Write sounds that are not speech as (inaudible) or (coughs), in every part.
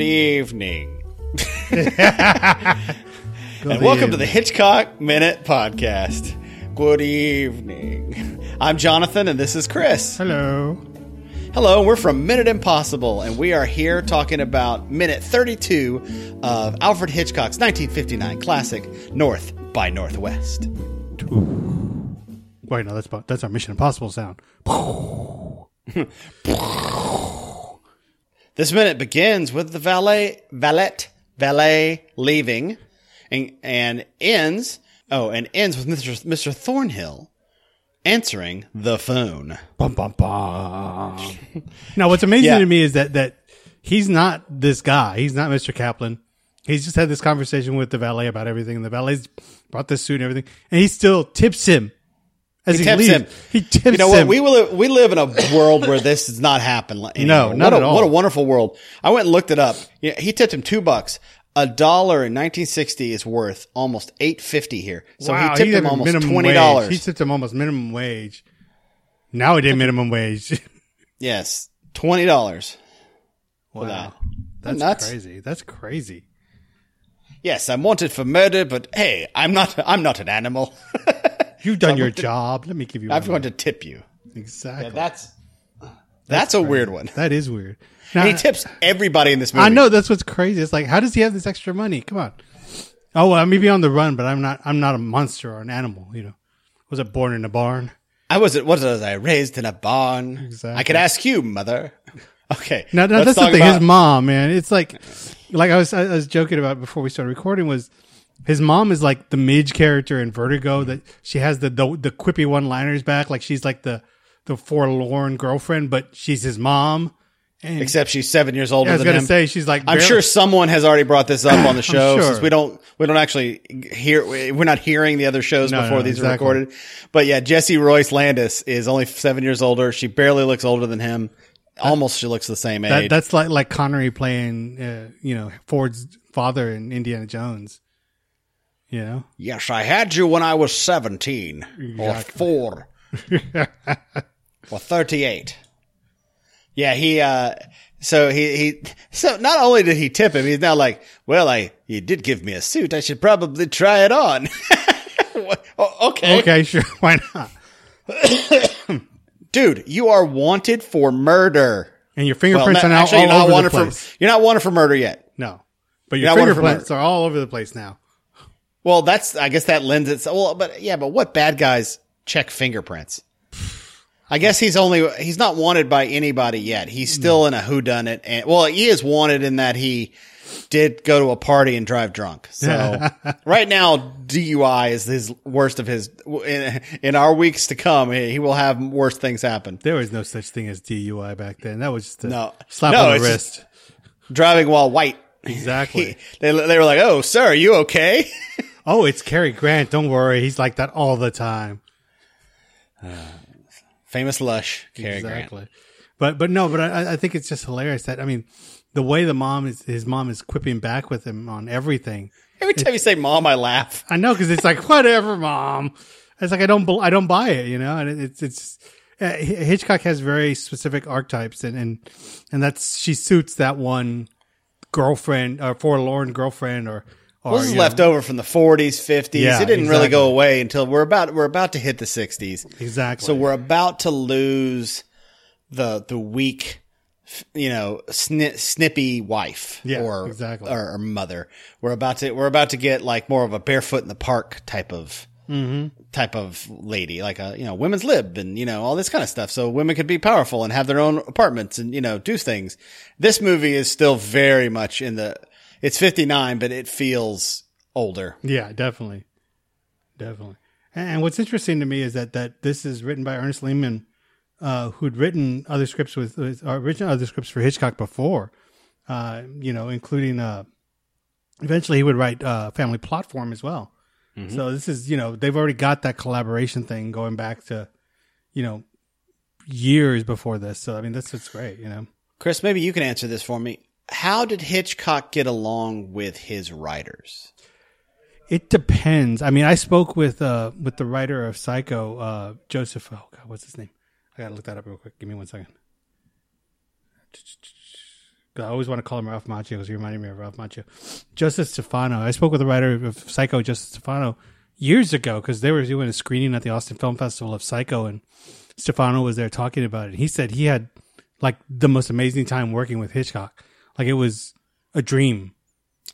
Good evening. (laughs) and welcome to the Hitchcock Minute Podcast. Good evening. I'm Jonathan, and this is Chris. Hello. Hello, we're from Minute Impossible, and we are here talking about minute 32 of Alfred Hitchcock's 1959 classic, North by Northwest. Wait, no, that's that's our Mission Impossible sound. (laughs) This minute begins with the valet, valet, valet leaving, and, and ends. Oh, and ends with Mr. Mr. Thornhill answering the phone. Bum, bum, bum. now, what's amazing Yeah. to me is that that he's not this guy. He's not Mr. Kaplan. He's just had this conversation with the valet about everything, and the valet's brought this suit and everything, and he still tips him as He he, tips leaves. him. He tips You know him. what? We will. We live in a world where this does not happen. Anymore. No, not what a, at all. What a wonderful world! I went and looked it up. Yeah, he tipped him two bucks. A dollar in 1960 is worth almost 850 here. So wow, he tipped him almost twenty dollars. He tipped him almost minimum wage. Now he did minimum wage. (laughs) Yes, twenty dollars. wow, that. that's Nuts. crazy. That's crazy. Yes, I'm wanted for murder, but hey, I'm not. I'm not an animal. (laughs) You've done your job. Let me give you. I'm going to tip you. exactly. That's that's, a weird one. that is weird. Now, he tips everybody in this movie. I know that's what's crazy. It's like, how does he have this extra money? Come on. Oh, well, I may be on the run, but I'm not. I'm not a monster or an animal. You know, was it born in a barn? I was. What was I raised in a barn? Exactly. I could ask you, mother. (laughs) Okay. No, no, let's that's the thing. about- His mom, man, it's like, like I was, I was joking about before we started recording was. His mom is like the Midge character in Vertigo that she has the the, the quippy one liners back like she's like the the forlorn girlfriend but she's his mom and Except she's seven years older I was than gonna him. say she's like I'm barely- sure someone has already brought this up on the (coughs) show sure. since we don't we don't actually hear we're not hearing the other shows No, before no, these exactly. are recorded. But yeah, Jesse Royce Landis is only seven years older. She barely looks older than him. Almost she looks the same age. That, that's like like Connery playing, uh, you know, Ford's father in Indiana Jones. You know, yes, I had you when I was seventeen or four (laughs) or thirty-eight. Yeah, he. uh So he he. So not only did he tip him, he's now like, well, I you did give me a suit. I should probably try it on. (laughs) Oh, okay. okay, (laughs) sure, why not? (coughs) dude, you are wanted for murder. And your Well, fingerprints are now actually, all you're not over wanted the for place. you're not wanted for murder yet. no, but your not for fingerprints are all over the place now. Well, that's I guess that lends itself. Well, but yeah, but what bad guys check fingerprints? I guess he's only he's not wanted by anybody yet. He's hmm. still in a who whodunit, and well, he is wanted in that he did go to a party and drive drunk. So (laughs) right now, DUI is his worst of his. In, in our weeks to come, he he will have worse things happen. There was no such thing as DUI back then. That was just a No. slap No, on the wrist. Driving while white. Exactly. He- (laughs) they they were like, "Oh, sir, are you okay?" (laughs) oh, it's Cary Grant. Don't worry, he's like that all the time. Famous lush, Cary Grant. exactly. But but no, but I, I think it's just hilarious that I mean, the way the mom is, his mom is quipping back with him on everything. Every time you say "mom," I laugh. I know because it's like whatever, mom. It's like I don't I don't buy it, you know. And it, it's it's uh, Hitchcock has very specific archetypes, and and and that's she suits that one girlfriend or forlorn girlfriend or Well, this is you know, left over from the 40s, 50s. Yeah, it didn't really go away until we're about we're about to hit the 60s. exactly. So we're about to lose the the weak, you know, sni- snippy wife Yeah, or exactly. or, or mother. We're about to we're about to get like more of a barefoot in the park type of Mm-hmm. type of lady, like a you know women's lib and you know all this kind of stuff. So women could be powerful and have their own apartments and you know do things. This movie is still very much in the. It's 59, but it feels older. Yeah, definitely, definitely. And what's interesting to me is that that this is written by Ernest Lehman, uh, who'd written other scripts with, with uh, written other scripts for Hitchcock before, uh, you know, including uh, eventually he would write uh, Family Platform as well. So this is you know they've already got that collaboration thing going back to, you know, years before this. So I mean that's what's great, you know. Chris, maybe you can answer this for me. How did Hitchcock get along with his writers? It depends. I mean, I spoke with uh with the writer of Psycho, uh Joseph. Oh God, what's his name? I gotta look that up real quick. Give me one second. I always want to call him Ralph Macchio because he reminded me of Ralph Macchio. Joseph Stefano. I spoke with the writer of Psycho, Joseph Stefano, years ago because they were doing a screening at the Austin Film Festival of Psycho, and Stefano was there talking about it. He said he had like the most amazing time working with Hitchcock. Like it was a dream.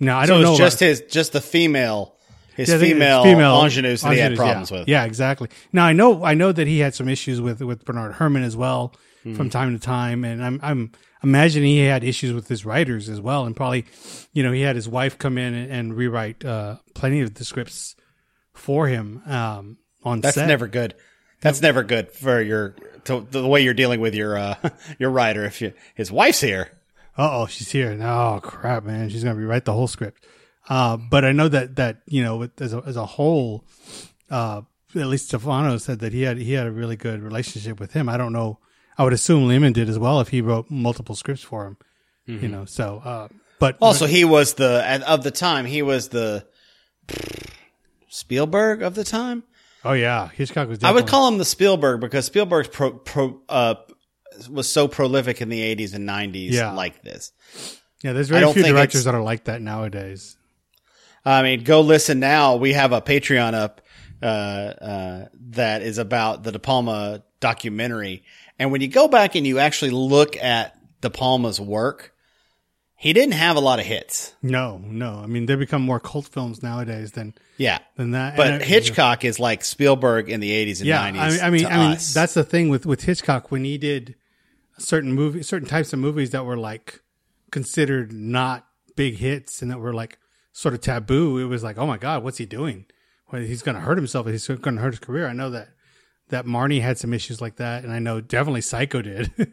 Now I So don't it know just his, just the female, his yeah, female, female ingenues that he had problems yeah. with. Yeah, exactly. Now I know I know that he had some issues with with Bernard Herrmann as well Hmm. from time to time, and I'm I'm imagining he had issues with his writers as well, and probably you know he had his wife come in and, and rewrite uh, plenty of the scripts for him um, on That's set. That's never good. That's never good for your to, the way you're dealing with your uh, (laughs) your writer. If you, his wife's here, oh, she's here. Oh crap, man, she's gonna rewrite the whole script. Uh, but I know that that you know as a as a whole, uh, at least Stefano said that he had he had a really good relationship with him. I don't know. I would assume Lehman did as well if he wrote multiple scripts for him. You know, so uh, but also he was the of the time he was the Spielberg of the time. oh yeah, Hitchcock was. I would call him the Spielberg because Spielberg's pro, pro uh, was so prolific in the 80s and 90s Yeah. like this. yeah. There's very few directors that are like that nowadays. I mean, go listen now. We have a Patreon up uh, uh, that is about the De Palma documentary, and when you go back and you actually look at De Palma's work, he didn't have a lot of hits. No, no. I mean, they become more cult films nowadays than Yeah, than that. but And Hitchcock is like Spielberg in the 80s and yeah, 90s. I mean, I mean, I mean that's the thing with with Hitchcock when he did certain movie, certain types of movies that were like considered not big hits and that were like sort of taboo. It was like, oh my god, what's he doing? Well, he's going to hurt himself. He's going to hurt his career. I know that that Marnie had some issues like that, and I know definitely Psycho did. (laughs)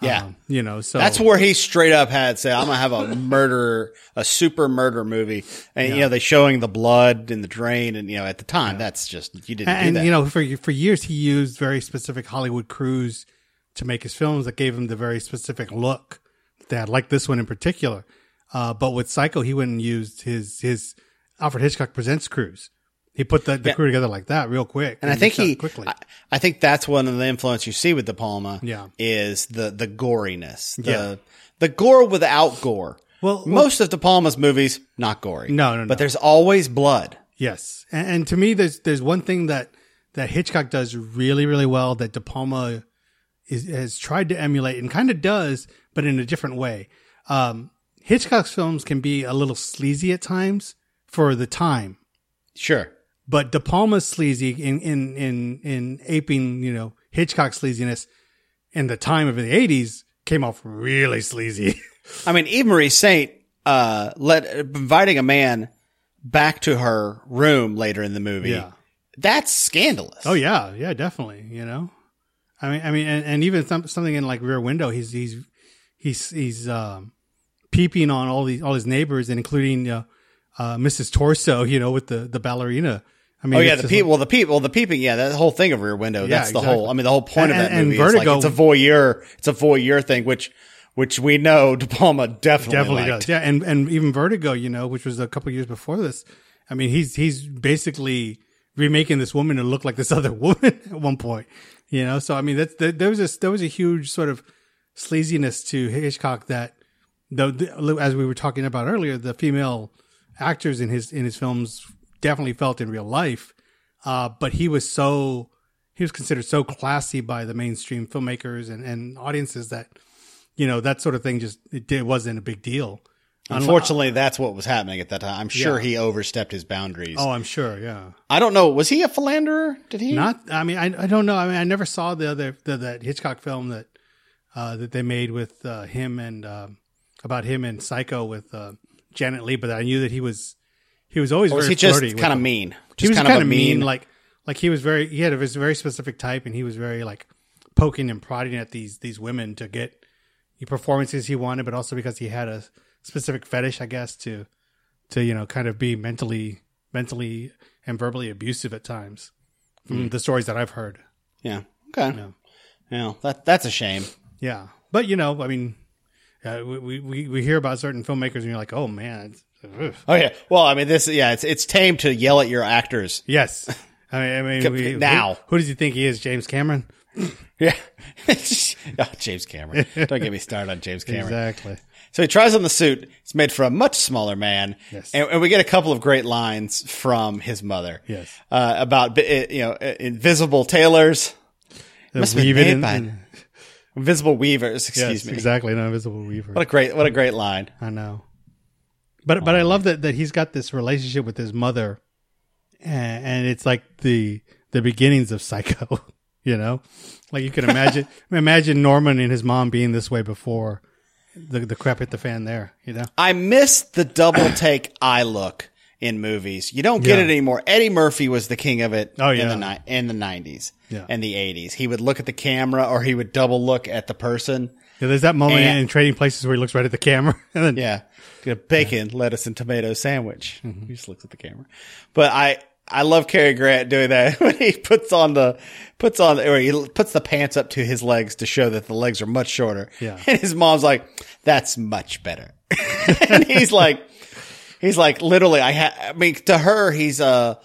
Yeah. Um, you know, so That's where he straight up had said, "I'm gonna have a murder, a super murder movie," and you know they showing the blood in the drain, and you know at the time that's just you didn't and, do that. you know for for years he used very specific Hollywood crews to make his films that gave him the very specific look that like this one in particular. Uh, but with Psycho, he went and used his his Alfred Hitchcock Presents crews. He put the, the crew together like that real quick, and I think he, quickly. I, I think that's one of the influence you see with De Palma. Yeah. is the the goriness, the Yeah. the gore without gore. Well- most of De Palma's movies not gory. No, no, no. but there's always blood. Yes, and, and to me, there's there's one thing that that Hitchcock does really really well that De Palma is, has tried to emulate and kind of does, but in a different way. Um, Hitchcock's films can be a little sleazy at times for the time, Sure, but De Palma's sleazy in in in in aping you know Hitchcock's sleaziness in the time of the '80s came off really sleazy. (laughs) I mean, Eva Marie Saint uh, let inviting a man back to her room later in the movie. Yeah. That's scandalous. Oh yeah, yeah, definitely. You know, I mean, I mean, and, and even some, something in like Rear Window, he's he's he's he's um, peeping on all these all his neighbors, and including uh, uh, Mrs. Torso, you know, with the the ballerina. I mean, Oh yeah, the just people, the people, the peeping. Yeah, that whole thing of Rear Window. Yeah, that's the whole. I mean, the whole point And- of that and- and movie is like Vertigo- it's a voyeur. It's a voyeur thing, which which we know De Palma definitely definitely liked. does. Yeah, and and even Vertigo, you know, which was a couple years before this. I mean, he's he's basically remaking this woman to look like this (laughs) other woman at one point. You know, so I mean, that's there, there was a there was a huge sort of sleaziness to Hitchcock that, though, the, as we were talking about earlier, the female actors in his in his films definitely felt in real life. Uh, but he was so he was considered so classy by the mainstream filmmakers and, and audiences that you know that sort of thing just it, it wasn't a big deal. Unfortunately, that's what was happening at that time. I'm sure Yeah. he overstepped his boundaries. Oh, I'm sure. Yeah. I don't know. Was he a philanderer? Did he? Not. I mean, I, I don't know. I mean, I never saw the other the, that Hitchcock film that uh, that they made with uh, him and um about him and Psycho with uh, Janet Leigh, but I knew that he was he was always Or was very he just kind of mean? He was kind kind of of mean, mean. like like he was very he had a very specific type, and he was very like poking and prodding at these these women to get the performances he wanted, but also because he had a specific fetish, I guess, to to you know kind of be mentally mentally and verbally abusive at times from Hmm. the stories that I've heard. yeah. Okay. Yeah. Yeah. That that's a shame. Yeah, but you know, I mean, uh, we, we we hear about certain filmmakers, and you're like, oh man, Oh yeah. Well, I mean, this. Yeah. It's it's tame to yell at your actors. yes. I mean, I mean, we, Now. who, who does he think he is, James Cameron? Yeah. (laughs) Oh, James Cameron. Don't get me started on James Cameron. Exactly. So he tries on the suit. It's made for a much smaller man. Yes. And, and we get a couple of great lines from his mother. Yes. Uh, about, uh, you know, uh, invisible tailors. Must been Weave it made by- in- Invisible weavers, excuse yes, me. exactly. No invisible weaver. What a great, what a great line. I know. But but I um, love that that he's got this relationship with his mother, and, and it's like the the beginnings of Psycho. (laughs) You know, like you can imagine (laughs) imagine Norman and his mom being this way before the the crap hit the fan. There, you know. I miss the double take eye look in movies. You don't get Yeah. it anymore. Eddie Murphy was the king of it Oh, in yeah. the ni- in the 90s Yeah. and the 80s. He would look at the camera or he would double look at the person. Yeah, there's that moment And- in Trading Places where he looks right at the camera, (laughs) and then Yeah. Bacon, lettuce, and tomato sandwich. Mm-hmm. He just looks at the camera. But I, I love Cary Grant doing that (laughs) when he puts on the, puts on, or he puts the pants up to his legs to show that the legs are much shorter. Yeah. (laughs) And his mom's like, that's much better. and he's like, he's like, literally, I ha I mean, to her, he's a,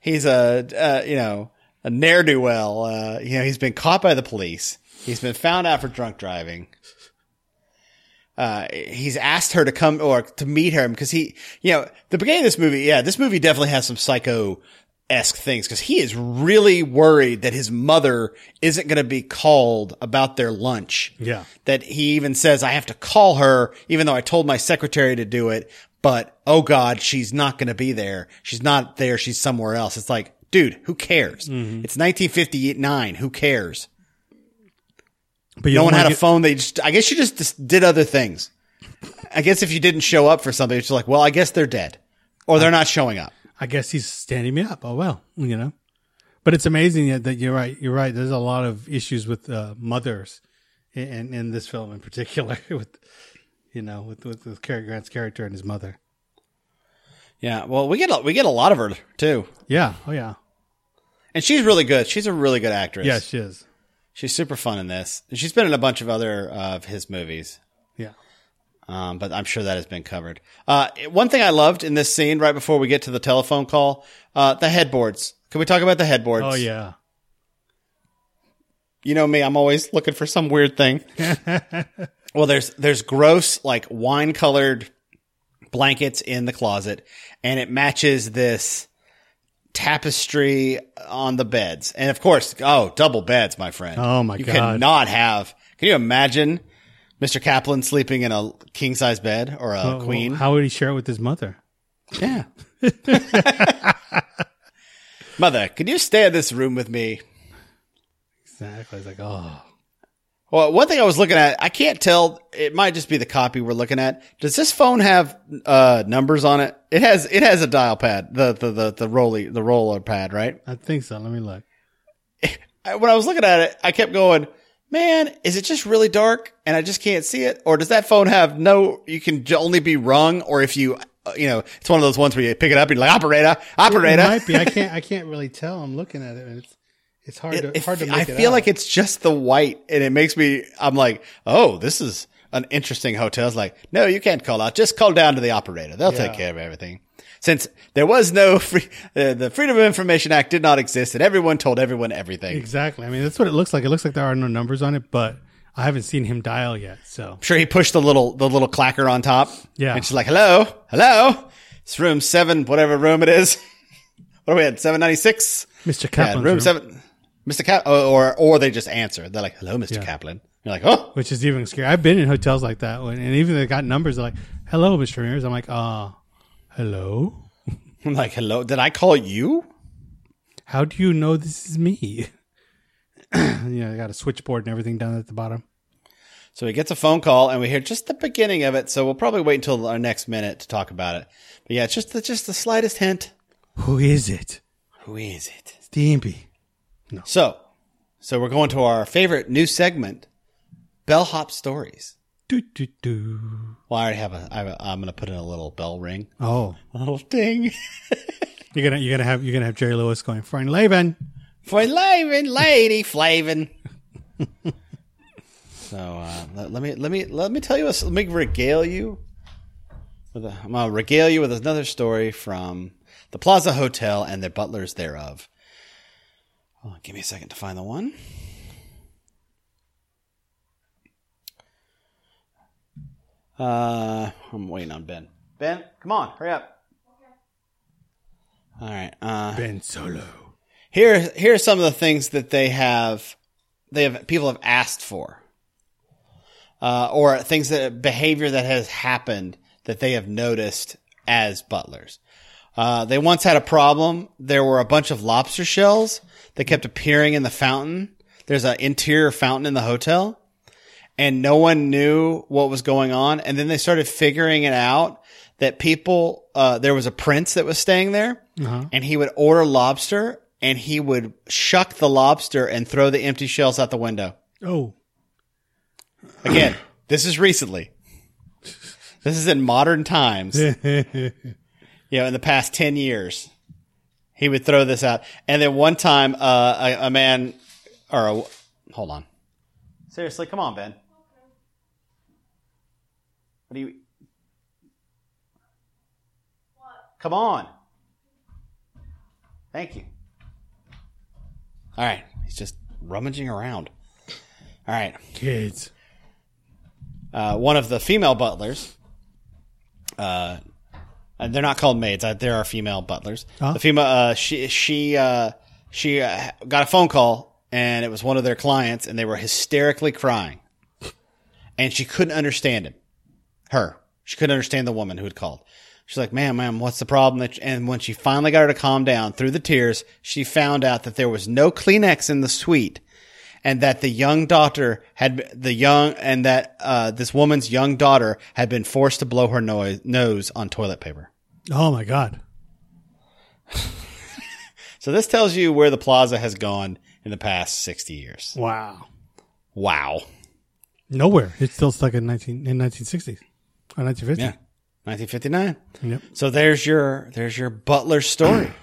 he's a, uh, you know, a ne'er do well. Uh, you know, he's been caught by the police. He's been found out for drunk driving uh, he's asked her to come or to meet him because he, you know, the beginning of this movie, yeah, this movie definitely has some psycho esque things because he is really worried that his mother isn't going to be called about their lunch. Yeah. That he even says, I have to call her, even though I told my secretary to do it. But oh God, she's not going to be there. She's not there. She's somewhere else. It's like, dude, who cares? It's 1959. Who cares? But No one had a phone. They just, I guess you just, just did other things. I guess if you didn't show up for something, it's like, well, I guess they're dead or they're not showing up. I guess he's standing me up. Oh well, you know. But it's amazing that, that you're right. You're right. There's a lot of issues with uh, mothers in, in in this film in particular. (laughs) With you know, with with, with Cary Grant's character and his mother. Yeah. Well, we get, a, we get a lot of her too. Yeah. Oh yeah. And she's really good. She's a really good actress. Yeah, she is. She's super fun in this. She's been in a bunch of other uh, of his movies. Yeah. Um, but I'm sure that has been covered. Uh, one thing I loved in this scene right before we get to the telephone call, uh, the headboards. Can we talk about the headboards? Oh yeah. you know me, I'm always looking for some weird thing. (laughs) well, there's there's gross like wine colored blankets in the closet, and it matches this tapestry on the beds, and of course, oh, double beds, my friend. Oh, my you God. You cannot have. Can you imagine Mr. Kaplan sleeping in a king size bed or a Well, queen? How would he share it with his mother? Yeah. (laughs) Mother, can you stay in this room with me? Exactly. It's like, oh, Well, one thing I was looking at, I can't tell. It might just be the copy we're looking at. Does this phone have uh, numbers on it? It has. It has a dial pad, the the the the rolly the roller pad, right? I think so. Let me look. (laughs) When I was looking at it, I kept going, "Man, is it just really dark and I just can't see it, or does that phone have no? You can only be rung, or if you, uh, you know, it's one of those ones where you pick it up and you're like, operator, It operator." might be. I (laughs) can't. I can't really tell. I'm looking at it, and it's it's hard to It- hard to I feel out. like it's just the white, and it makes me. I'm like, oh, this is an interesting hotel. It's like, no, you can't call out. Just call down to the operator. They'll take care of everything. Since there was no free, uh, the Freedom of Information Act did not exist, and everyone told everyone everything. exactly. I mean, that's what it looks like. It looks like there are no numbers on it, but I haven't seen him dial yet. So I'm sure he pushed the little the little clacker on top. Yeah. and she's like, hello, hello, it's room seven, whatever room it is. (laughs) What are we at? Seven ninety six. Mr. Yeah, room room, seven. Mr. Cap, or, or they just answer. They're like, "Hello, Mr. Yeah. Kaplan." You're like, "Oh, which is even scary. I've been in hotels like that, when, and even they got numbers. They're like, "Hello, Mr. Ramirez." I'm like, "Ah, hello. (laughs) I'm like, hello, did I call you? How do you know this is me?" you know, I got a switchboard and everything down at the bottom. So he gets a phone call and we hear just the beginning of it. So we'll probably wait until our next minute to talk about it. But yeah, it's just the, just the slightest hint. Who is it? Who is it? Stimpy. So, so we're going to our favorite new segment, Bellhop Stories. Do do do. Well, I already have a, I have a I'm going to put in a little bell ring. Oh, A little ding. (laughs) you're gonna you're gonna have you're gonna have Jerry Lewis going Frank Laban. For Flavin, Lady Flavin. (laughs) so uh, let, let me let me let me tell you. A, let me regale you. With a, I'm gonna regale you with another story from the Plaza Hotel and the butlers thereof. On, give me a second to find the one. Uh, I'm waiting on Ben. Ben, come on, hurry up. Okay. All right. Uh, ben Solo. Here, here are some of the things that they have. They have people have asked for, uh, or things that behavior that has happened that they have noticed as butlers. Uh, they once had a problem. There were a bunch of lobster shells that kept appearing in the fountain. There's an interior fountain in the hotel and no one knew what was going on. And then they started figuring it out that people, uh, there was a prince that was staying there and he would order lobster and he would shuck the lobster and throw the empty shells out the window. Oh, Again, this is recently. This is in modern times. (laughs) you know, in the past 10 years, he would throw this out. And then one time, uh, a, a man, or a, hold on. Seriously, come on, Ben. What do you, come on. Thank you. All right. He's just rummaging around. All right kids. uh, one of the female butlers. Uh, and they're not called maids. Uh, there are female butlers. Huh? The female, uh, she she uh, she uh, got a phone call, and it was one of their clients, and they were hysterically crying, and she couldn't understand him. Her, she couldn't understand the woman who had called. She's like, "Ma'am, ma'am, what's the problem?" And when she finally got her to calm down through the tears, she found out that there was no Kleenex in the suite and that the young daughter had the young and that uh, this woman's young daughter had been forced to blow her noise, nose on toilet paper. Oh my God. (laughs) So this tells you where the plaza has gone in the past 60 years. Wow. Wow. Nowhere. It's still stuck in nineteen in nineteen sixties or nineteen fifty. Yeah. 1959. Yep. So there's your there's your Butler story. (clears throat)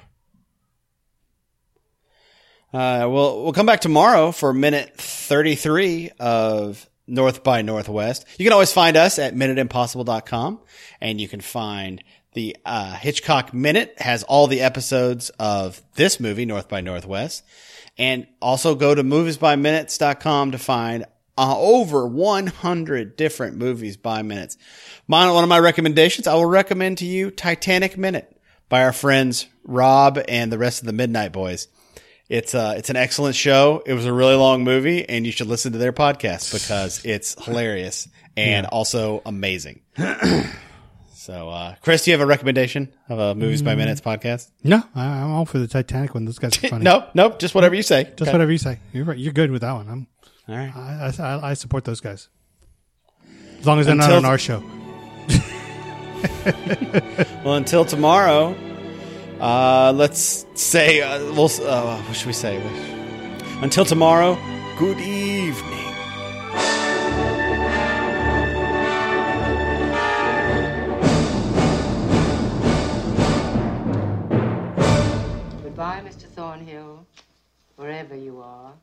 Uh, we'll we'll come back tomorrow for minute 33 of North by Northwest. You can always find us at minuteimpossible.com and you can find the uh, Hitchcock Minute has all the episodes of this movie North by Northwest and also go to moviesbyminutes.com to find uh, over 100 different movies by minutes. My, one of my recommendations, I will recommend to you Titanic Minute by our friends Rob and the rest of the Midnight Boys. It's uh, it's an excellent show. It was a really long movie, and you should listen to their podcast because it's hilarious and also amazing. (clears throat) so, uh, Chris, do you have a recommendation of a Movies by Minutes podcast? No, I, I'm all for the Titanic one. Those guys are (laughs) funny. Nope, nope, just whatever you say. Just whatever you say. You're right. You're good with that one. I'm. All right. I, I, I support those guys. As long as they're Until- not on our show. (laughs) Well, until tomorrow, uh, let's say, uh, we'll, uh, what should we say? Until tomorrow, good evening. Goodbye, Mr. Thornhill, wherever you are.